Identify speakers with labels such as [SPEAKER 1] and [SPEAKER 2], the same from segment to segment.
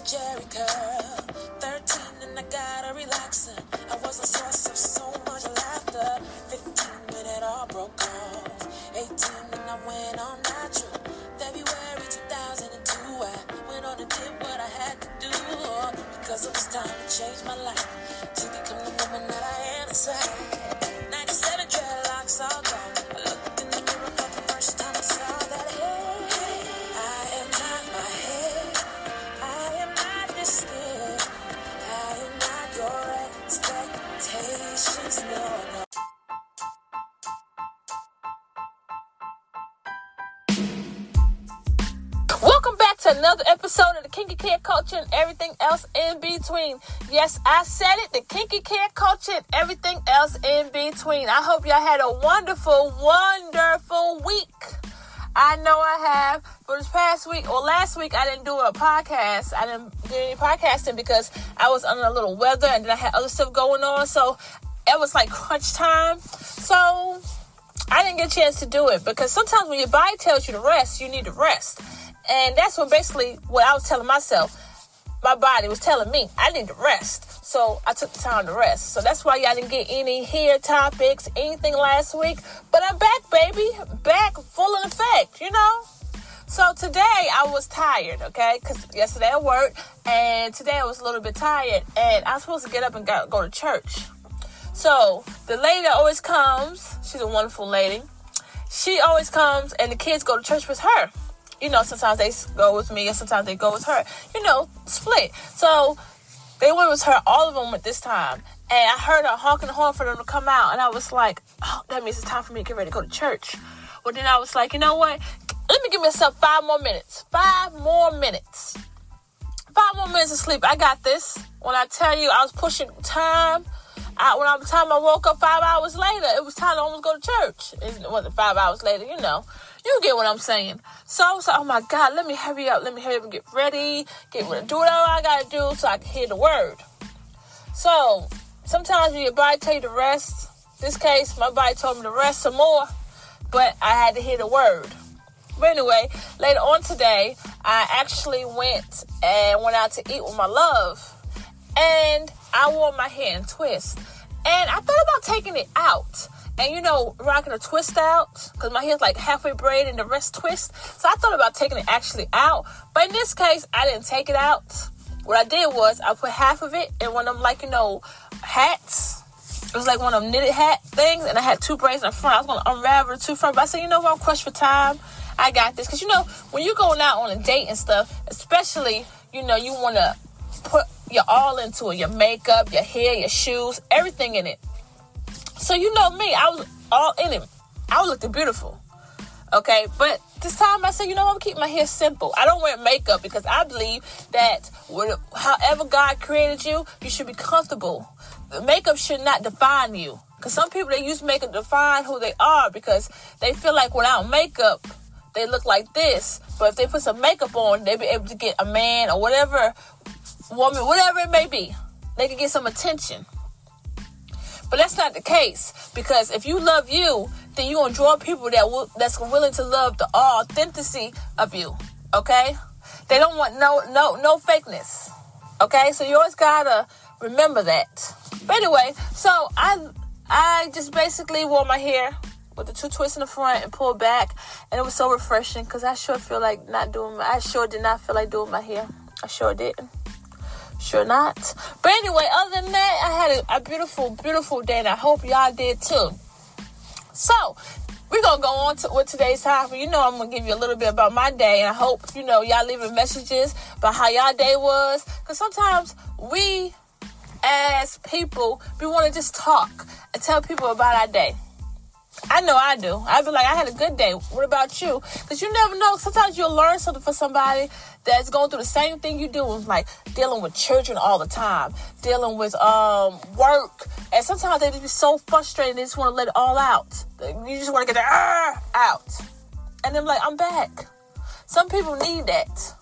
[SPEAKER 1] a Jheri curl. 13 and I got a relaxer. I was a source of so much laughter. 15 when it all broke off. 18 and I went on natural. February 2002, I went on and did what I had to do. Because it was time to change my life.
[SPEAKER 2] Yes, I said it, the Kinky Care Culture and everything else in between. I hope y'all had a wonderful, wonderful week. I know I have. For this past week or last week, I didn't do a podcast. I didn't do any podcasting because I was under a little weather and then I had other stuff going on. So it was like crunch time. So I didn't get a chance to do it because sometimes when your body tells you to rest, you need to rest. And that's what basically what I was telling myself. My body was telling me I need to rest. So I took the time to rest. So that's why y'all didn't get any hair topics, anything last week. But I'm back, baby. Back full in effect, you know? So today I was tired, okay? Because yesterday I worked and today I was a little bit tired. And I was supposed to get up and go, go to church. So the lady that always comes, she's a wonderful lady. She always comes and the kids go to church with her. You know, sometimes they go with me and sometimes they go with her. You know, split. So they went with her, all of them went this time. And I heard her honking the horn for them to come out. And I was like, oh, that means it's time for me to get ready to go to church. Well, then I was like, you know what? Let me give myself five more minutes. Five more minutes. Five more minutes of sleep. I got this. When I tell you I was pushing time, I, when I the time I woke up five hours later, it was time to almost go to church. It wasn't five hours later, you know. You get what I'm saying. So I was like, oh my God, let me hurry up. Let me hurry up and get ready. Get ready. To do whatever I got to do so I can hear the word. So sometimes your body tell you to rest, this case, my body told me to rest some more, but I had to hear the word. But anyway, later on today, I actually went and went out to eat with my love. And I wore my hair in twist. And I thought about taking it out. And you know, rocking a twist out. Because my hair's like halfway braid and the rest twist. So I thought about taking it actually out. But in this case, I didn't take it out. What I did was I put half of it in one of them like, you know, hats. It was like one of them knitted hat things. And I had two braids in front. I was to unravel the two front. But I said, you know what? I'm crushed for time. I got this. Because, you know, when you're going out on a date and stuff, especially, you know, you want to put your all into it your makeup, your hair, your shoes, everything in it. So, you know me, I was all in it. I was looking beautiful. Okay, but this time I said, you know, I'm keep my hair simple. I don't wear makeup because I believe that however God created you, you should be comfortable. The makeup should not define you. Because some people they use makeup to define who they are because they feel like without makeup they look like this. But if they put some makeup on, they'll be able to get a man or whatever woman, whatever it may be. They can get some attention. But that's not the case because if you love you, then you're gonna draw people that will, that's willing to love the authenticity of you. Okay? They don't want no no no fakeness. Okay? So you always gotta remember that. But anyway, so I I just basically wore my hair with the two twists in the front and pulled back, and it was so refreshing because I sure feel like not doing. My, I sure did not feel like doing my hair. I sure didn't. Sure not. But anyway, other than that, I had a, a beautiful, beautiful day, and I hope y'all did too. So, we're gonna go on to with today's topic. You know, I'm gonna give you a little bit about my day, and I hope you know y'all leaving messages about how y'all day was. Cause sometimes we, as people, we want to just talk and tell people about our day. I know I do. I be like, I had a good day. What about you? Because you never know. Sometimes you'll learn something for somebody that's going through the same thing you do, with, like dealing with children all the time, dealing with um work, and sometimes they just be so frustrated they just want to let it all out. You just want to get the ah out, and they're like, I'm back. Some people need that.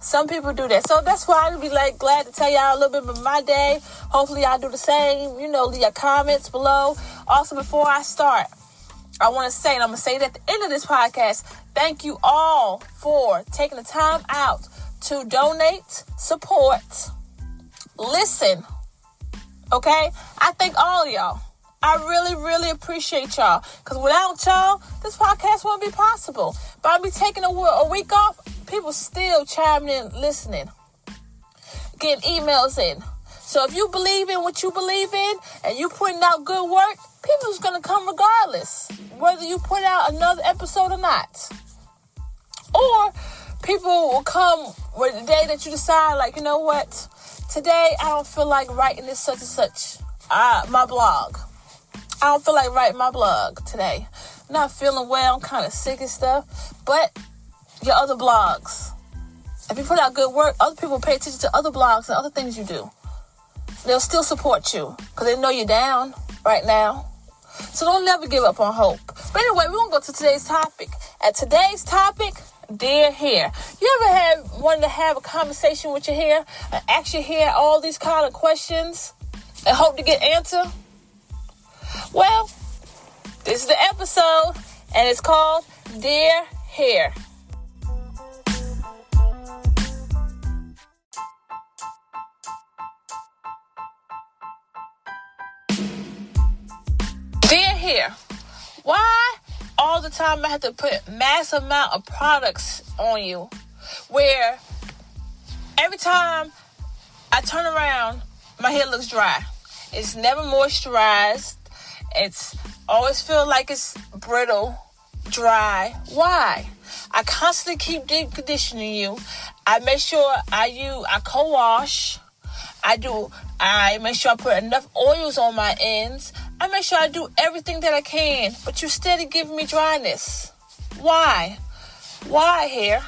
[SPEAKER 2] Some people do that. So that's why I'd be like glad to tell y'all a little bit about my day. Hopefully y'all do the same. You know, leave your comments below. Also, before I start, I want to say, and I'm going to say it at the end of this podcast, thank you all for taking the time out to donate, support, listen. Okay? I thank all y'all. I really, really appreciate y'all. Because without y'all, this podcast wouldn't be possible. But I'm me taking a, a week off, people still chiming in, listening, getting emails in. So if you believe in what you believe in and you putting out good work, people's gonna come regardless, whether you put out another episode or not. Or people will come with the day that you decide, like, you know what, today I don't feel like writing this such and such, uh, my blog. I don't feel like writing my blog today. not feeling well, I'm kind of sick and stuff. But your other blogs, if you put out good work, other people pay attention to other blogs and other things you do. They'll still support you because they know you're down right now. So don't never give up on hope. But anyway, we're gonna go to today's topic. At today's topic, dear hair. You ever had wanted to have a conversation with your hair and ask your hair all these kind of questions and hope to get answer? Well, this is the episode and it's called Dear Hair. Dear Hair, why all the time I have to put mass amount of products on you where every time I turn around, my hair looks dry. It's never moisturized. It's always feel like it's brittle, dry. Why? I constantly keep deep conditioning you. I make sure I use I co-wash. I do I make sure I put enough oils on my ends. I make sure I do everything that I can, but you steady give me dryness. Why? Why hair?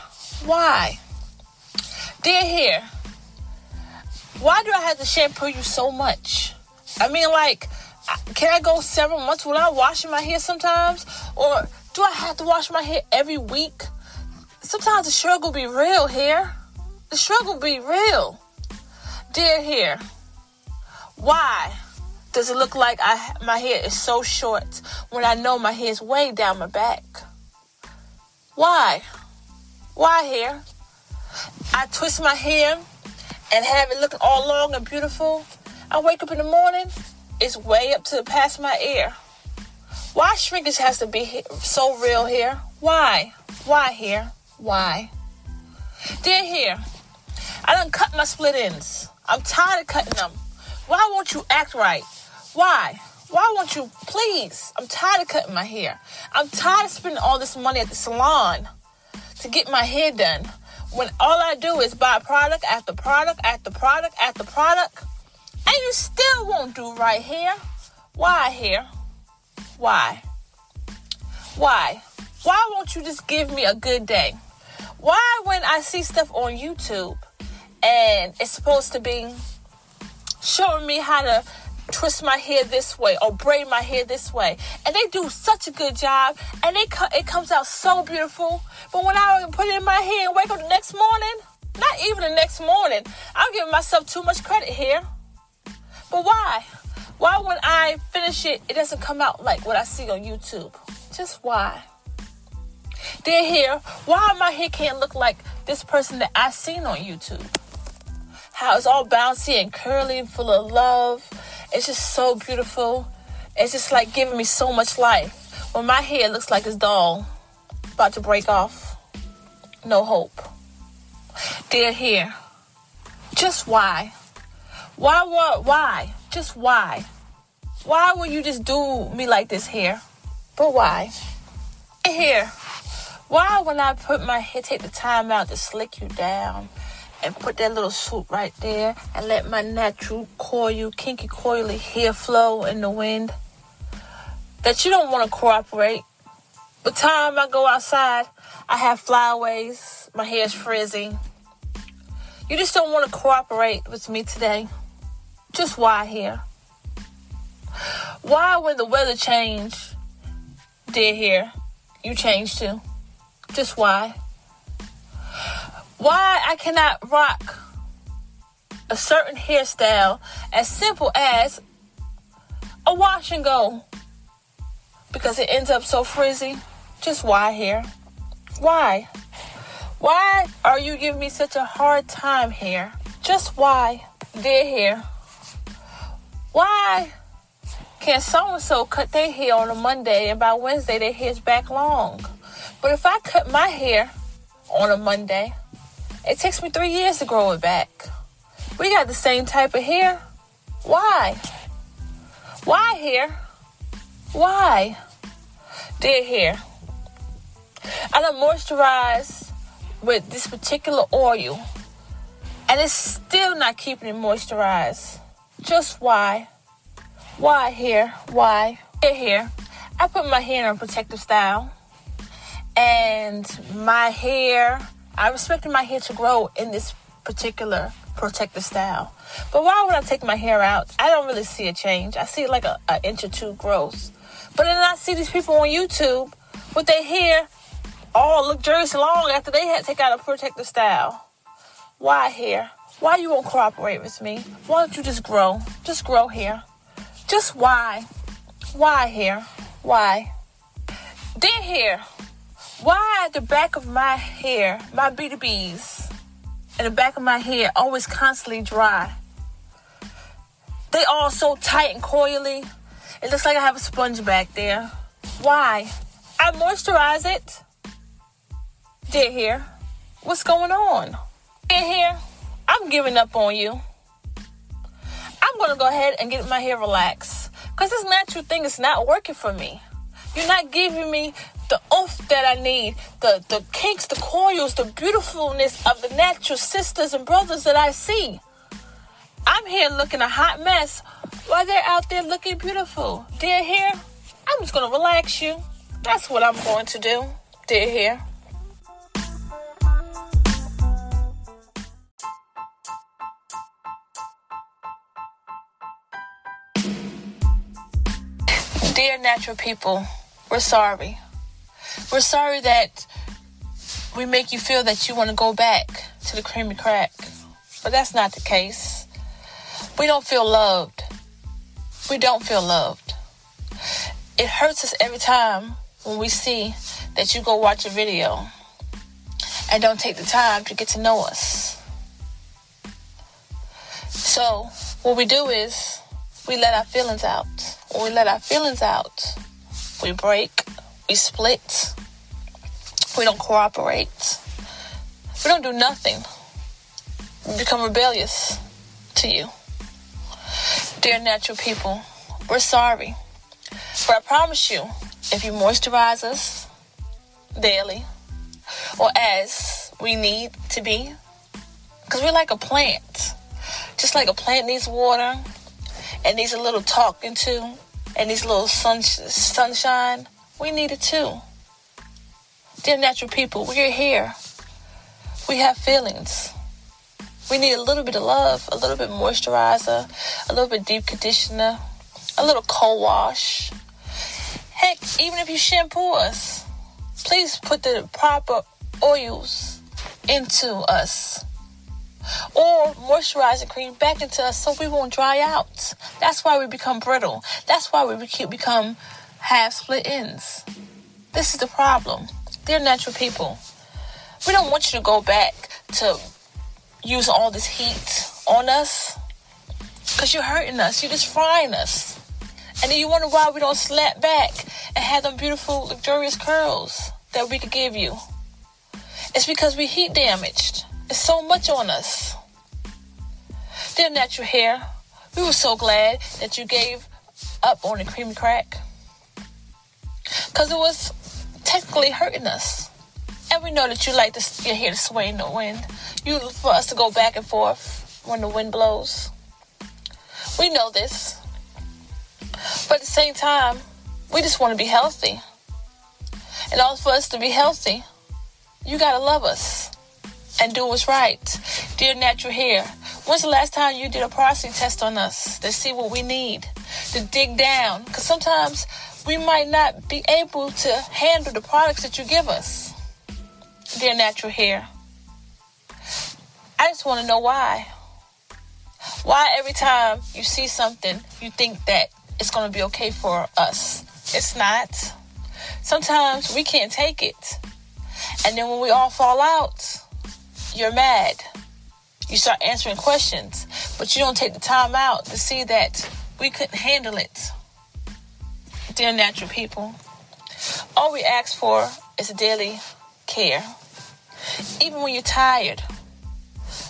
[SPEAKER 2] Why? Dear hair, why do I have to shampoo you so much? I mean, like, can I go several months without washing my hair sometimes? Or do I have to wash my hair every week? Sometimes the struggle be real here. The struggle be real. Dear hair, why? does it look like I my hair is so short when I know my hair is way down my back? Why? Why hair? I twist my hair and have it looking all long and beautiful. I wake up in the morning, it's way up to past my ear. Why shrinkage has to be so real here? Why? Why here? Why? Dear hair, I done cut my split ends. I'm tired of cutting them. Why won't you act right? Why? Why won't you please? I'm tired of cutting my hair. I'm tired of spending all this money at the salon to get my hair done. When all I do is buy product after product after product after product, and you still won't do right here. Why here? Why? Why? Why won't you just give me a good day? Why, when I see stuff on YouTube and it's supposed to be showing me how to twist my hair this way or braid my hair this way. And they do such a good job and co- it comes out so beautiful. But when I put it in my hair and wake up the next morning, not even the next morning, I'm giving myself too much credit here. But why? Why when I finish it, it doesn't come out like what I see on YouTube? Just why? Dear here. why my hair can't look like this person that I seen on YouTube? How it's all bouncy and curly and full of love it's just so beautiful. It's just like giving me so much life. When my hair looks like it's dull, about to break off. No hope. Dear hair, just why? Why, what, why? Just why? Why will you just do me like this hair? But why? Here, why when I put my hair, take the time out to slick you down, and put that little swoop right there and let my natural coil, kinky coily hair flow in the wind. That you don't want to cooperate. The time I go outside, I have flyaways, my hair's frizzy. You just don't want to cooperate with me today. Just why here? Why when the weather change, dear here, you change too? Just why? Why I cannot rock a certain hairstyle as simple as a wash and go because it ends up so frizzy. Just why hair? Why? Why are you giving me such a hard time here? Just why, dear hair? Why can so and so cut their hair on a Monday and by Wednesday their hair's back long? But if I cut my hair on a Monday, it takes me three years to grow it back. We got the same type of hair. Why? Why hair? Why? Dear hair, I don't moisturize with this particular oil, and it's still not keeping it moisturized. Just why? Why hair? Why? Dear hair, I put my hair in a protective style, and my hair, I expected my hair to grow in this particular protective style. But why would I take my hair out? I don't really see a change. I see like an inch or two growth. But then I see these people on YouTube with their hair all luxurious long after they had take out a protective style. Why hair? Why you won't cooperate with me? Why don't you just grow? Just grow hair. Just why? Why hair? Why? Dear hair, why the back of my hair, my BDBs, and the back of my hair always constantly dry? They all so tight and coily. It looks like I have a sponge back there. Why? I moisturize it. Dear hair, what's going on? Dear hair, I'm giving up on you. I'm gonna go ahead and get my hair relaxed. Cause this natural thing is not working for me. You're not giving me the oomph that I need, the, the kinks, the coils, the beautifulness of the natural sisters and brothers that I see. I'm here looking a hot mess while they're out there looking beautiful. Dear hair, I'm just gonna relax you. That's what I'm going to do, dear hair. Dear natural people, we're sorry. We're sorry that we make you feel that you want to go back to the creamy crack. But that's not the case. We don't feel loved. We don't feel loved. It hurts us every time when we see that you go watch a video and don't take the time to get to know us. So, what we do is we let our feelings out. When we let our feelings out, we break, we split, we don't cooperate, we don't do nothing. We become rebellious to you. Dear natural people, we're sorry. But I promise you, if you moisturize us daily or as we need to be, because we're like a plant. Just like a plant needs water and needs a little talking to and needs a little sun, sunshine, we need it too. Dear natural people, we're here. We have feelings. We need a little bit of love, a little bit moisturizer, a little bit deep conditioner, a little co-wash. Heck, even if you shampoo us, please put the proper oils into us. Or moisturizing cream back into us so we won't dry out. That's why we become brittle. That's why we become have split ends. This is the problem. They're natural people. We don't want you to go back to use all this heat on us because you're hurting us. You're just frying us. And then you wonder why we don't slap back and have them beautiful, luxurious curls that we could give you. It's because we heat damaged. It's so much on us. Dear natural hair, we were so glad that you gave up on the creamy crack. Because it was technically hurting us. And we know that you like to, your hair to sway in the wind. You for us to go back and forth when the wind blows. We know this. But at the same time, we just want to be healthy. And all for us to be healthy, you gotta love us and do what's right. Dear natural hair, when's the last time you did a porosity test on us to see what we need? To dig down? Because sometimes we might not be able to handle the products that you give us. Dear natural hair, I just want to know why. Why every time you see something, you think that it's going to be okay for us? It's not. Sometimes we can't take it. And then when we all fall out, you're mad. You start answering questions, but you don't take the time out to see that we couldn't handle it. Dear natural people, all we ask for is daily care. Even when you're tired,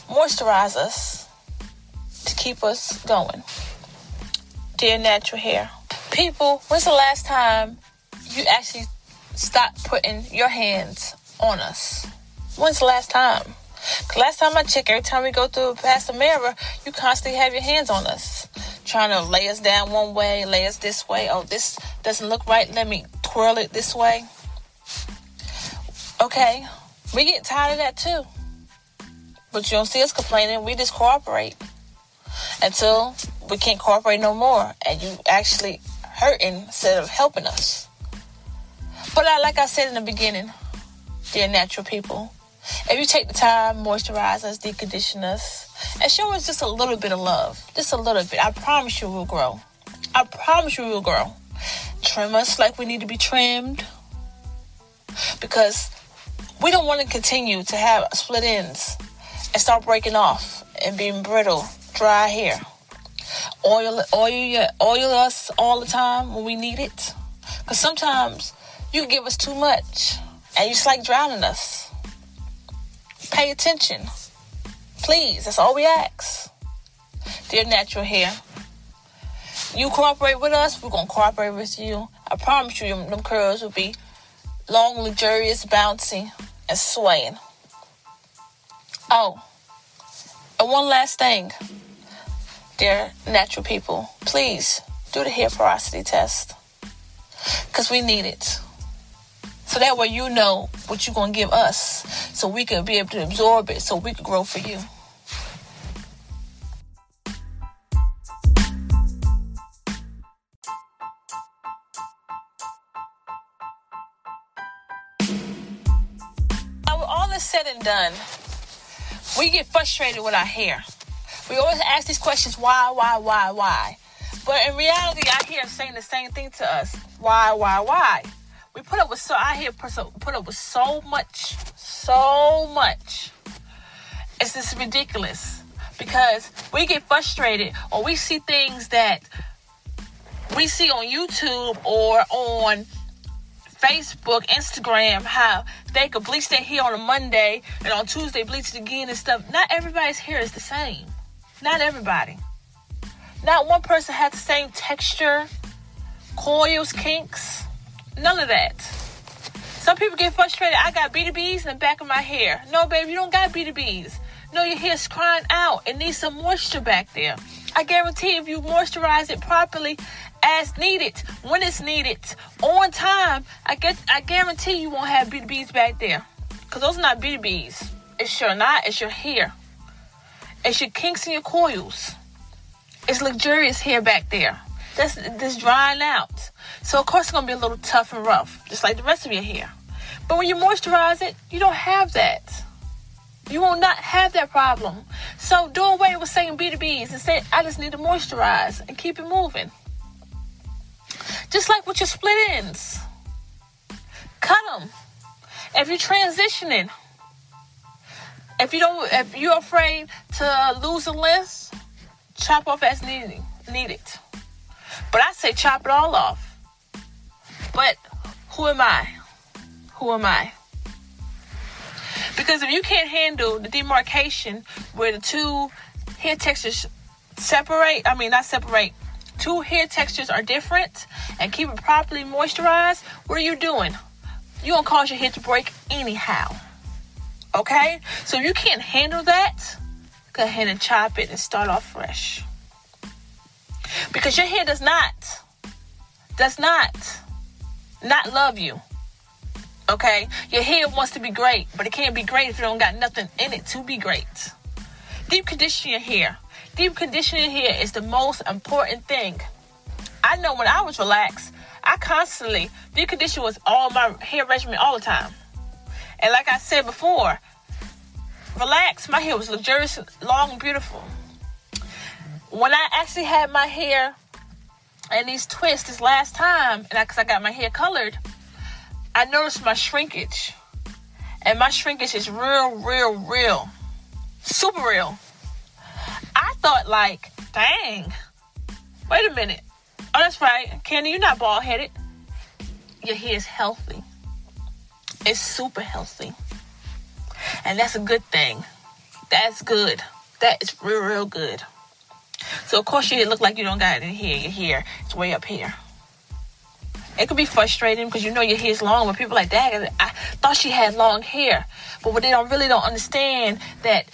[SPEAKER 2] moisturize us to keep us going. Dear natural hair, people, when's the last time you actually stopped putting your hands on us? When's the last time? last time I checked, every time we go through past the mirror, you constantly have your hands on us, trying to lay us down one way, lay us this way. Oh, this doesn't look right. Let me twirl it this way. Okay, we get tired of that too. But you don't see us complaining. We just cooperate until we can't cooperate no more, and you actually hurting instead of helping us. But I, like I said in the beginning, dear natural people, if you take the time, moisturize us, decondition us, and show us just a little bit of love, just a little bit, I promise you we'll grow. I promise you we'll grow. Trim us like we need to be trimmed because we don't want to continue to have split ends and start breaking off and being brittle, dry hair. Oil, oil, oil us all the time when we need it. Because sometimes you give us too much and you just like drowning us. Pay attention. Please, that's all we ask. Dear natural hair, you cooperate with us, we're going to cooperate with you. I promise you, them curls will be long, luxurious, bouncy, and swaying. Oh, and one last thing, dear natural people, please do the hair porosity test because we need it. So that way you know what you're going to give us so we can be able to absorb it so we can grow for you. Now, with all this said and done, we get frustrated with our hair. We always ask these questions why, why, why, why? But in reality, our hair is saying the same thing to us why, why, why? We put up with so I hear put up with so much, so much. It's just ridiculous because we get frustrated or we see things that we see on YouTube or on Facebook, Instagram, how they could bleach their hair on a Monday and on Tuesday bleach it again and stuff. Not everybody's hair is the same. Not everybody. Not one person has the same texture, coils, kinks. None of that. Some people get frustrated. I got BDBs in the back of my hair. No, babe, you don't got BDBs. No, your hair's crying out. It needs some moisture back there. I guarantee if you moisturize it properly as needed, when it's needed, on time, I get I guarantee you won't have BDBs back there. Cause those are not BDBs. It's your not, it's your hair. It's your kinks and your coils. It's luxurious hair back there. That's that's drying out. So of course it's gonna be a little tough and rough, just like the rest of your hair. But when you moisturize it, you don't have that. You will not have that problem. So do away with saying BDBs and say, I just need to moisturize and keep it moving. Just like with your split ends. Cut them. If you're transitioning, if you don't, if you're afraid to lose a length, chop off as needed. Needed. But I say chop it all off. But who am I? Who am I? Because if you can't handle the demarcation where the two hair textures separate, I mean, not separate, two hair textures are different and keep it properly moisturized, what are you doing? You're to cause your hair to break anyhow. Okay? So if you can't handle that, go ahead and chop it and start off fresh. Because your hair does not, does not not love you. Okay? Your hair wants to be great, but it can't be great if you don't got nothing in it to be great. Deep condition your hair. Deep conditioning your hair is the most important thing. I know when I was relaxed, I constantly deep condition was all my hair regimen all the time. And like I said before, relaxed, my hair was luxurious, long, beautiful. When I actually had my hair and these twists this last time, and because I, I got my hair colored, I noticed my shrinkage. And my shrinkage is real, real, real. Super real. I thought like, dang. Wait a minute. Oh, that's right. Candy, you're not bald headed. Your hair is healthy. It's super healthy. And that's a good thing. That's good. That is real, real good. So of course hair look like you don't got any hair. Your hair is way up here. It could be frustrating because you know your hair's long, but people like that. I thought she had long hair, but what they don't really don't understand that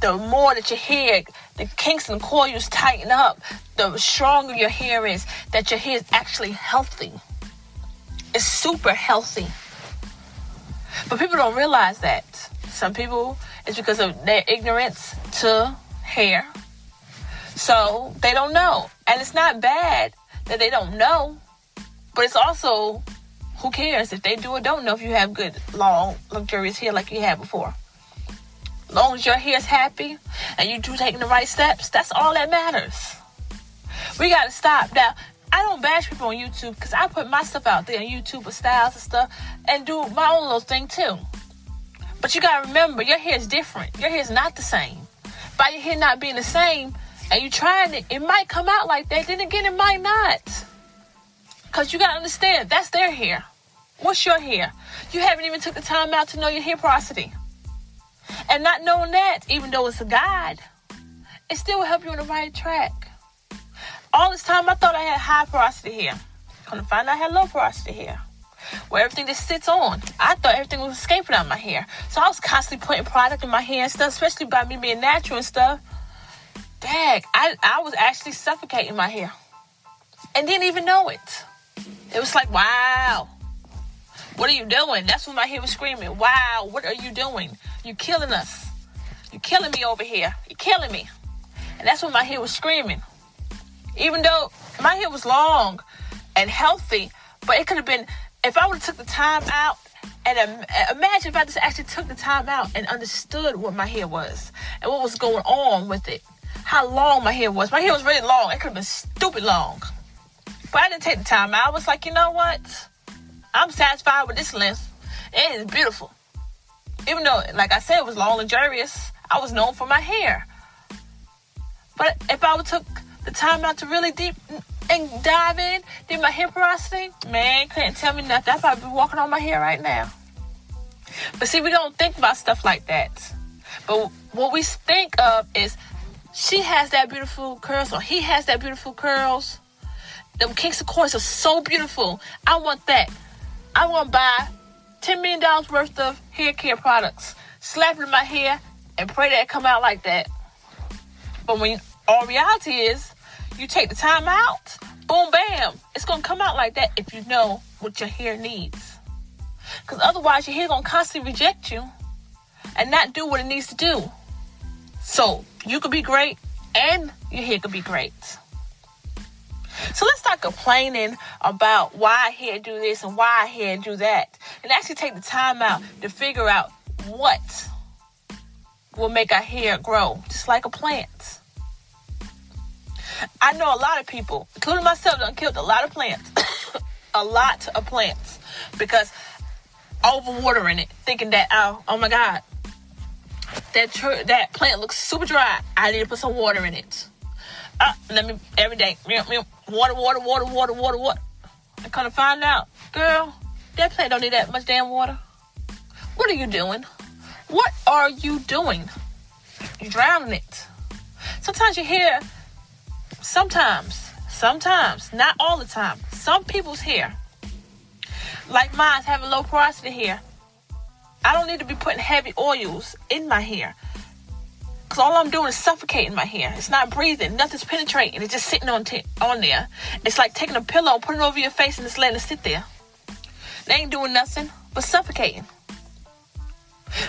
[SPEAKER 2] the more that your hair, the kinks and coils tighten up, the stronger your hair is. That your hair is actually healthy. It's super healthy. But people don't realize that. Some people, it's because of their ignorance to hair. So they don't know. And it's not bad that they don't know. But it's also, who cares if they do or don't know if you have good, long, luxurious hair like you had before. As long as your hair is happy and you do taking the right steps, that's all that matters. We gotta stop. Now, I don't bash people on YouTube because I put my stuff out there on YouTube with styles and stuff and do my own little thing too. But you gotta remember, your hair is different. Your hair is not the same. By your hair not being the same, and you trying it, it might come out like that. Then again, it might not. Cause you gotta understand, that's their hair. What's your hair? You haven't even took the time out to know your hair porosity. And not knowing that, even though it's a guide, it still will help you on the right track. All this time I thought I had high porosity hair. Come to find out I had low porosity hair. Where everything just sits on. I thought everything was escaping out of my hair. So I was constantly putting product in my hair and stuff, especially by me being natural and stuff. I, I was actually suffocating my hair. And didn't even know it. It was like, wow. What are you doing? That's when my hair was screaming. Wow, what are you doing? You're killing us. You're killing me over here. You're killing me. And that's when my hair was screaming. Even though my hair was long and healthy, but it could have been if I would have took the time out and imagine if I just actually took the time out and understood what my hair was and what was going on with it, how long my hair was. My hair was really long. It could have been stupid long, but I didn't take the time. I was like, you know what? I'm satisfied with this length. It is beautiful. Even though, like I said, it was long, and luxurious. I was known for my hair. But if I would took the time out to really deep and dive in, did my hair porosity, man, couldn't tell me nothing. I'd probably be walking on my hair right now. But see, we don't think about stuff like that. But what we think of is she has that beautiful curls or he has that beautiful curls. Them kinks of course are so beautiful. I want that. I want to buy $10 million worth of hair care products, slap it in my hair, and pray that it come out like that. But when all reality is, you take the time out, boom, bam, it's gonna come out like that if you know what your hair needs. Because otherwise, your hair gonna constantly reject you and not do what it needs to do. So you could be great, and your hair could be great. So let's start complaining about why I hair do this and why I hair do that. And actually take the time out to figure out what will make our hair grow, just like a plant. I know a lot of people, including myself, done killed a lot of plants. a lot of plants. Because overwatering it, thinking that, oh, oh my God, that tr- that plant looks super dry. I need to put some water in it. Uh, let me every day, water, water, water, water, water, water. I kind of find out, girl, that plant don't need that much damn water. What are you doing? What are you doing? You're drowning it. Sometimes your hair, sometimes, sometimes, not all the time. Some people's hair, like mine, have a low porosity hair. I don't need to be putting heavy oils in my hair. Cause all I'm doing is suffocating my hair. It's not breathing. Nothing's penetrating. It's just sitting on t- on there. It's like taking a pillow, putting it over your face, and just letting it sit there. They ain't doing nothing but suffocating.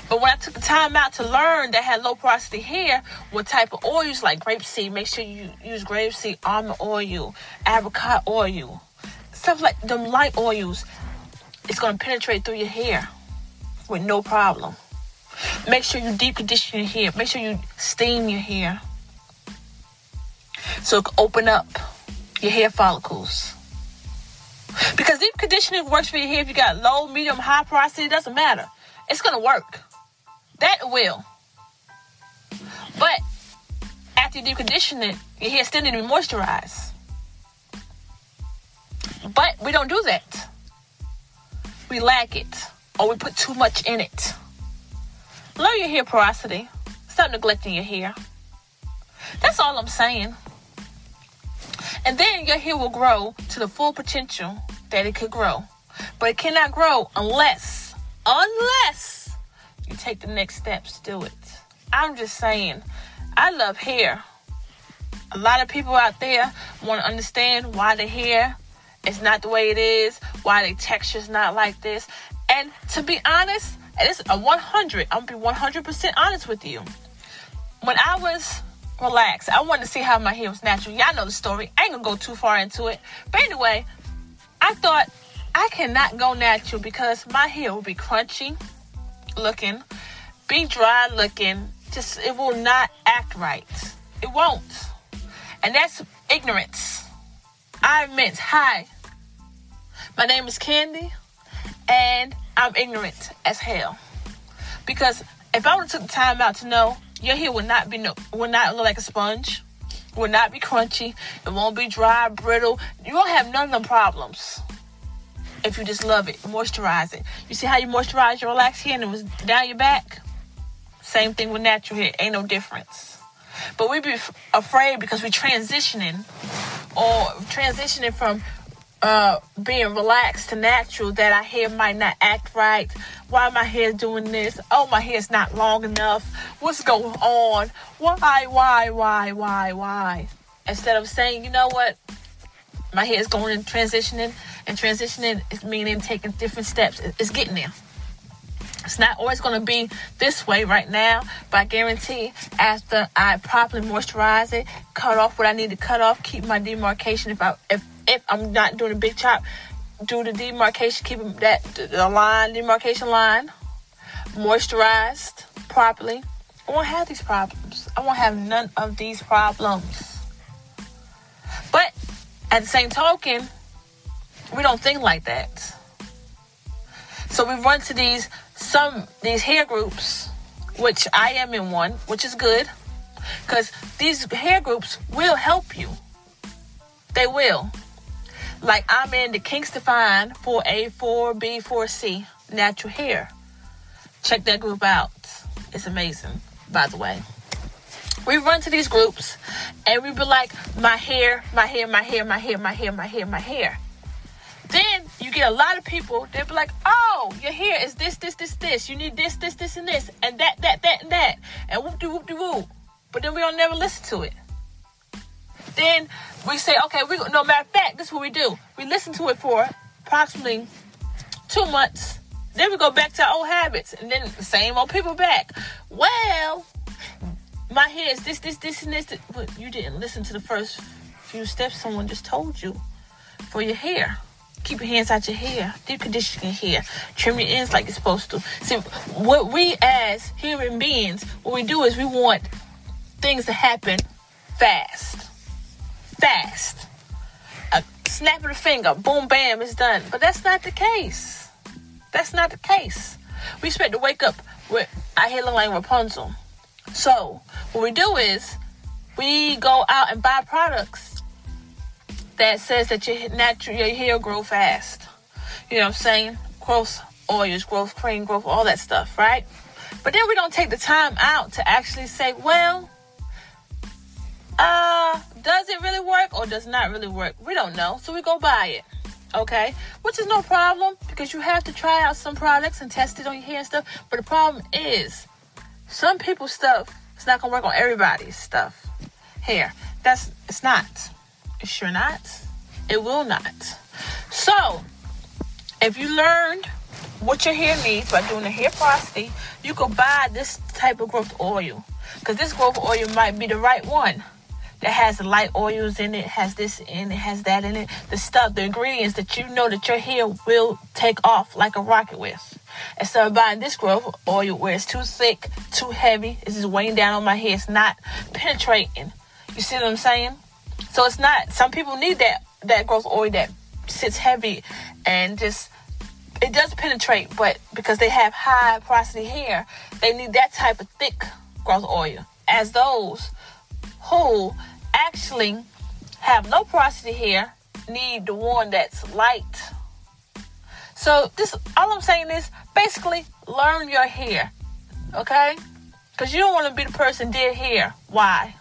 [SPEAKER 2] But when I took the time out to learn that had low porosity hair, what type of oils like grapeseed, make sure you use grapeseed, almond oil, apricot oil, stuff like them light oils. It's gonna penetrate through your hair with no problem. Make sure you deep condition your hair. Make sure you steam your hair. So it can open up your hair follicles. Because deep conditioning works for your hair if you got low, medium, high porosity, it doesn't matter. It's gonna work. That will. But after you deep condition it, your hair still need to be moisturized. But we don't do that. We lack it, or we put too much in it. Learn your hair porosity. Stop neglecting your hair. That's all I'm saying. And then your hair will grow to the full potential that it could grow. But it cannot grow unless, unless you take the next steps to do it. I'm just saying, I love hair. A lot of people out there want to understand why the hair is not the way it is, why the texture is not like this. And to be honest, it's a 100. I'm gonna be 100% honest with you. When I was relaxed, I wanted to see how my hair was natural. Y'all know the story. I ain't gonna go too far into it. But anyway, I thought I cannot go natural because my hair will be crunchy looking, be dry looking. Just it will not act right. It won't. And that's ignorance. I admit, hi. My name is Candy, and I'm ignorant as hell. Because if I would have took the time out to know your hair would not be no, will not look like a sponge, would not be crunchy, it won't be dry, brittle. You won't have none of them problems if you just love it, moisturize it. You see how you moisturize your relaxed hair and it was down your back? Same thing with natural hair, ain't no difference. But we be afraid because we're transitioning or transitioning from uh, being relaxed to natural that our hair might not act right. Why my hair doing this? Oh, my hair's not long enough. What's going on? Why, why, why, why, why? Instead of saying, you know what? My hair is going and transitioning, and transitioning is meaning taking different steps. It's getting there. It's not always going to be this way right now, but I guarantee after I properly moisturize it, cut off what I need to cut off, keep my demarcation if I if if I'm not doing a big chop, do the demarcation, keep that the line demarcation line moisturized properly. I won't have these problems. I won't have none of these problems. But at the same token, we don't think like that. So we run to these some these hair groups, which I am in one, which is good, because these hair groups will help you. They will. Like I'm in the Kingston for A4B 4C natural hair. Check that group out. It's amazing, by the way. We run to these groups and we be like, my hair, my hair, my hair, my hair, my hair, my hair, my hair. Then you get a lot of people, they'll be like, oh, your hair is this, this, this, this. You need this, this, this, and this, and that, that, that, and that. And whoop de whoop de whoop. But then we don't never listen to it. Then we say, okay, we no matter of fact, this is what we do. We listen to it for approximately two months. Then we go back to our old habits, and then the same old people back. Well, my hair is this, this, this, and this. But you didn't listen to the first few steps someone just told you for your hair. Keep your hands out your hair. Deep condition your hair. Trim your ends like you're supposed to. See, what we as human beings, what we do is we want things to happen fast fast. A snap of the finger, boom, bam, it's done. But that's not the case. That's not the case. We expect to wake up with our hair looking like Rapunzel. So, what we do is we go out and buy products that says that your natural your hair grow fast. You know what I'm saying? Growth oils, growth cream, growth, all that stuff, right? But then we don't take the time out to actually say, well, uh, does it really work or does not really work? We don't know. So we go buy it. Okay? Which is no problem because you have to try out some products and test it on your hair and stuff. But the problem is some people's stuff it's not gonna work on everybody's stuff. Hair. That's it's not. It's sure not. It will not. So if you learned what your hair needs by doing a hair porosity, you could buy this type of growth oil. Because this growth oil might be the right one that has the light oils in it, has this in it, has that in it. The stuff, the ingredients that you know that your hair will take off like a rocket with. Instead of buying this growth oil where it's too thick, too heavy, it's just weighing down on my hair, it's not penetrating. You see what I'm saying? So it's not. Some people need that that growth oil that sits heavy and just it does penetrate, but because they have high porosity hair, they need that type of thick growth oil. As those who actually have low porosity hair need the one that's light. So this all I'm saying is basically learn your hair. Okay? Because you don't want to be the person dead hair. Why?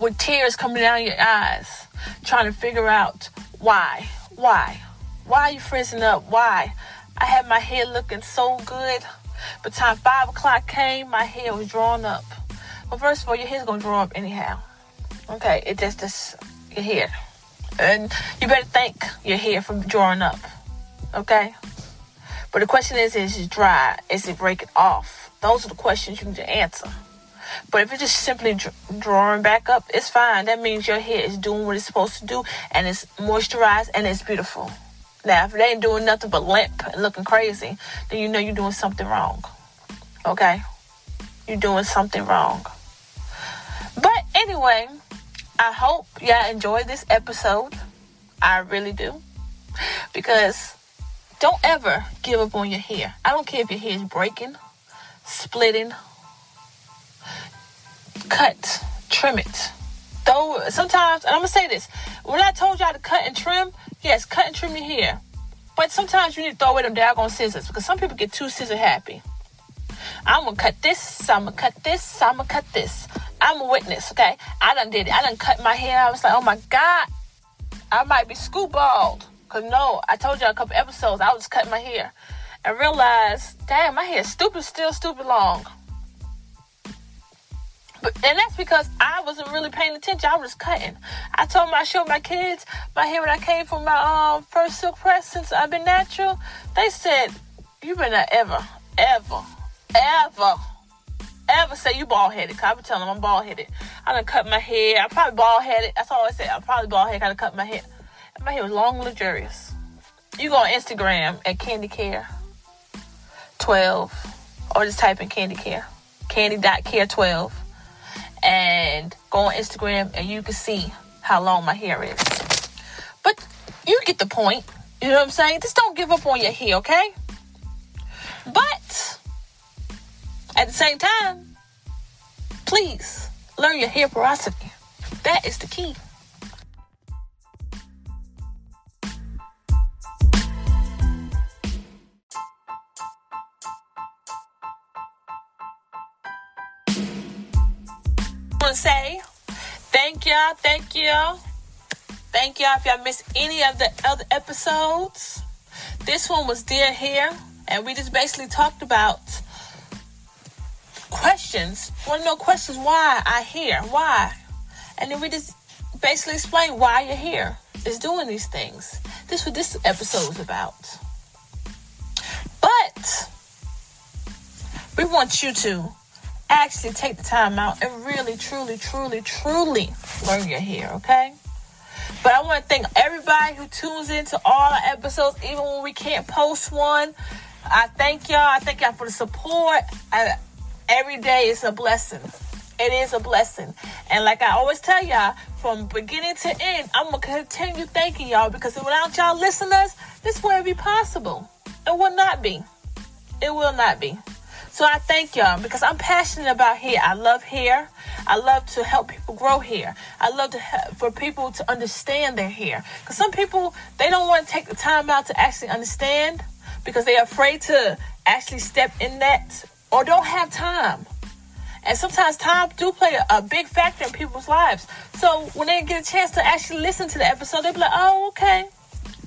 [SPEAKER 2] With tears coming down your eyes, trying to figure out why. Why? Why are you frizzing up? Why? I had my hair looking so good. But time five o'clock came, my hair was drawn up. Well, first of all, your hair's gonna draw up anyhow. Okay, it just just your hair, and you better thank your hair for drawing up. Okay, but the question is, is it dry? Is it breaking off? Those are the questions you need to answer. But if it's just simply dr- drawing back up, it's fine. That means your hair is doing what it's supposed to do, and it's moisturized and it's beautiful. Now, if it ain't doing nothing but limp and looking crazy, then you know you're doing something wrong. Okay? You're doing something wrong. But anyway, I hope y'all enjoyed this episode. I really do. Because don't ever give up on your hair. I don't care if your hair is breaking, splitting, cut, trim it. Though sometimes, and I'm gonna say this: when I told y'all to cut and trim, yes, cut and trim your hair. But sometimes you need to throw away them daggone scissors because some people get too scissor happy. I'm gonna cut this. I'm gonna cut this. I'm gonna cut this. I'm a witness, okay? I done did it. I done cut my hair. I was like, oh my God, I might be school bald. Cause no, I told you a couple episodes, I was cutting my hair. And realized, damn, my hair stupid, still stupid long. But and that's because I wasn't really paying attention. I was cutting. I told my I showed my kids my hair when I came from my um, first silk press since I've been natural. They said, You been better ever, ever, ever ever say you bald headed. Cause I be telling them I'm bald headed. I done cut my hair. I'm probably bald headed. That's all I say. I'm probably bald headed. I done cut my hair. My hair was long luxurious. You go on Instagram at Candy Care 12 or just type in Candy Care. Candy.care 12 and go on Instagram and you can see how long my hair is. But you get the point. You know what I'm saying? Just don't give up on your hair, okay? But at the same time, please learn your hair porosity. That is the key. I want to say thank y'all, thank y'all, thank y'all if y'all missed any of the other episodes. This one was Dear Hair, and we just basically talked about questions. Want to know questions? Why I here? Why? And then we just basically explain why you're here. Is doing these things. This what this episode is about. But we want you to actually take the time out and really, truly, truly, truly learn your hair, okay? But I want to thank everybody who tunes into all our episodes, even when we can't post one. I thank y'all. I thank y'all for the support. I, every day is a blessing. It is a blessing. And like I always tell y'all, from beginning to end, I'm going to continue thanking y'all because without y'all listeners, this wouldn't be possible. It will not be. It will not be. So I thank y'all because I'm passionate about hair. I love hair. I love to help people grow hair. I love to help for people to understand their hair. Because some people they don't want to take the time out to actually understand because they're afraid to actually step in that or don't have time. And sometimes time do play a, a, big factor in people's lives. So when they get a chance to actually listen to the episode, they'll be like, oh, okay,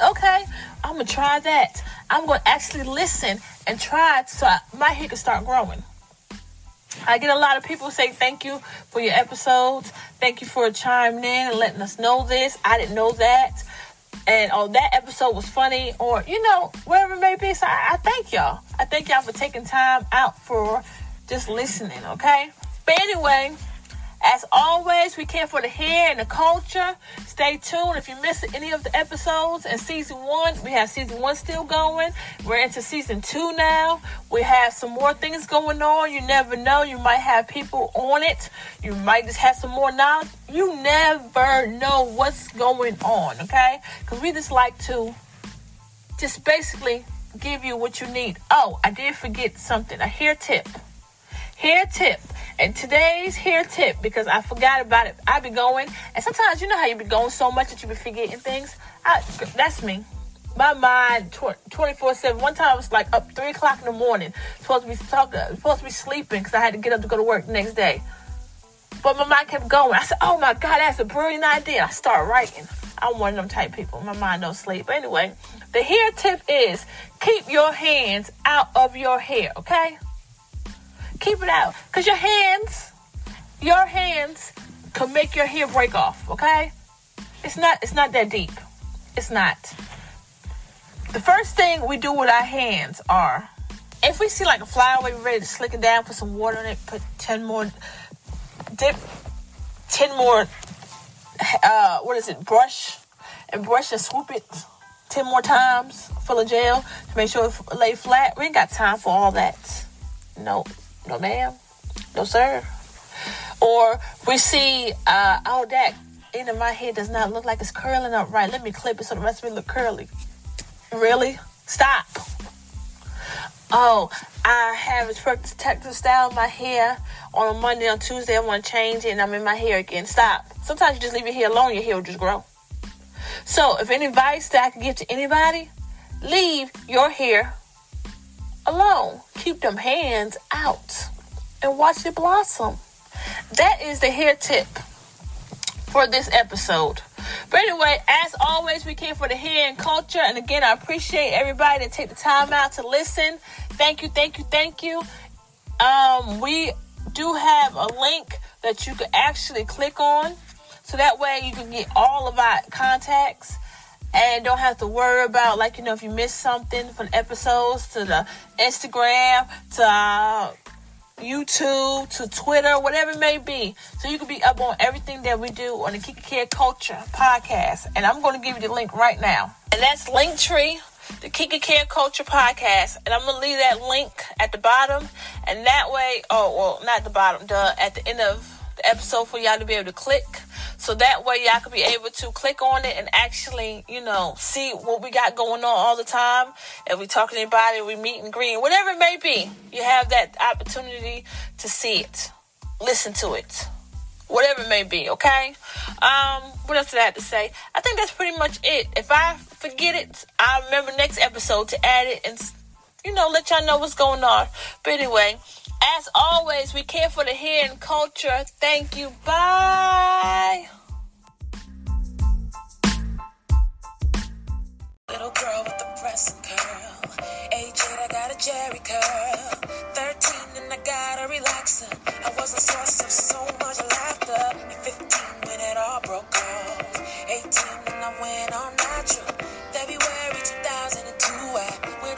[SPEAKER 2] okay, I'm gonna try that. I'm gonna actually listen and try so my hair can start growing. I get a lot of people say thank you for your episodes. Thank you for chiming in and letting us know this. I didn't know that. And oh, that episode was funny, or you know, whatever it may be. So I, I thank y'all. I thank y'all for taking time out for just listening, okay? But anyway, as always, we care for the hair and the culture. Stay tuned. If you missed any of the episodes in season one, we have season one still going. We're into season two now. We have some more things going on. You never know. You might have people on it. You might just have some more knowledge. You never know what's going on, okay? Because we just like to just basically give you what you need. Oh, I did forget something a hair tip. Hair tip And today's hair tip, because I forgot about it, I be going, and sometimes you know how you be going so much that you be forgetting things. I, that's me. My mind, twenty four seven. One time I was like up three o'clock in the morning, supposed to be talking, uh, supposed to be sleeping because I had to get up to go to work the next day. But my mind kept going. I said, "Oh my God, that's a brilliant idea!" I start writing. I'm one of them type people. My mind don't sleep. But anyway, the hair tip is keep your hands out of your hair. Okay keep it out. Cause your hands, your hands can make your hair break off, okay? It's not it's not that deep. It's not. The first thing we do with our hands are if we see like a we're ready to slick it down, put some water in it, put ten more dip ten more uh what is it, brush and brush and swoop it 10 more times full of gel to make sure it lay flat. We ain't got time for all that. Nope. No, ma'am. No, sir. Or we see, uh, oh, that end of my head does not look like it's curling up right. Let me clip it so the rest of it look curly. Really? Stop. Oh, I have a protective style in my hair on a Monday, on Tuesday. I want to change it and I'm in my hair again. Stop. Sometimes you just leave your hair alone, your hair will just grow. So, if any advice that I can give to anybody, leave your hair alone. Keep them hands out and watch it blossom. That is the hair tip for this episode. But anyway, as always, we came for the hair and culture. And again, I appreciate everybody that take the time out to listen. Thank you, thank you, thank you. Um, we do have a link that you can actually click on. So that way you can get all of our contacts and don't have to worry about like you know if you miss something from episodes to the Instagram to uh, YouTube to Twitter, whatever it may be. So you can be up on everything that we do on the Kiki Care Culture podcast. And I'm going to give you the link right now. And that's Linktree, the Kiki Care Culture podcast. And I'm going to leave that link at the bottom. And that way, oh, well, not the bottom, the at the end of the episode for y'all to be able to click so that way y'all can be able to click on it and actually, you know, see what we got going on all the time. If we talking to anybody, we meet and greet, whatever it may be, you have that opportunity to see it, listen to it, whatever it may be, okay? Um, what else did I have to say? I think that's pretty much it. If I forget it, I'll remember next episode to add it and, you know, let y'all know what's going on. But anyway, as always, we care for the hair and culture. Thank you. Bye.
[SPEAKER 1] Little girl with the and curl. 8, I got a Jheri curl. 13 and I got a relaxer. I was a source of so much laughter. At 15 when it all broke off. 18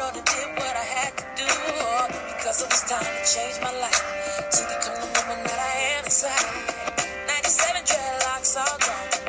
[SPEAKER 1] road and did what I had to do. Oh, because it was time to change my life to become the woman that I am inside. 97 dreadlocks all gone.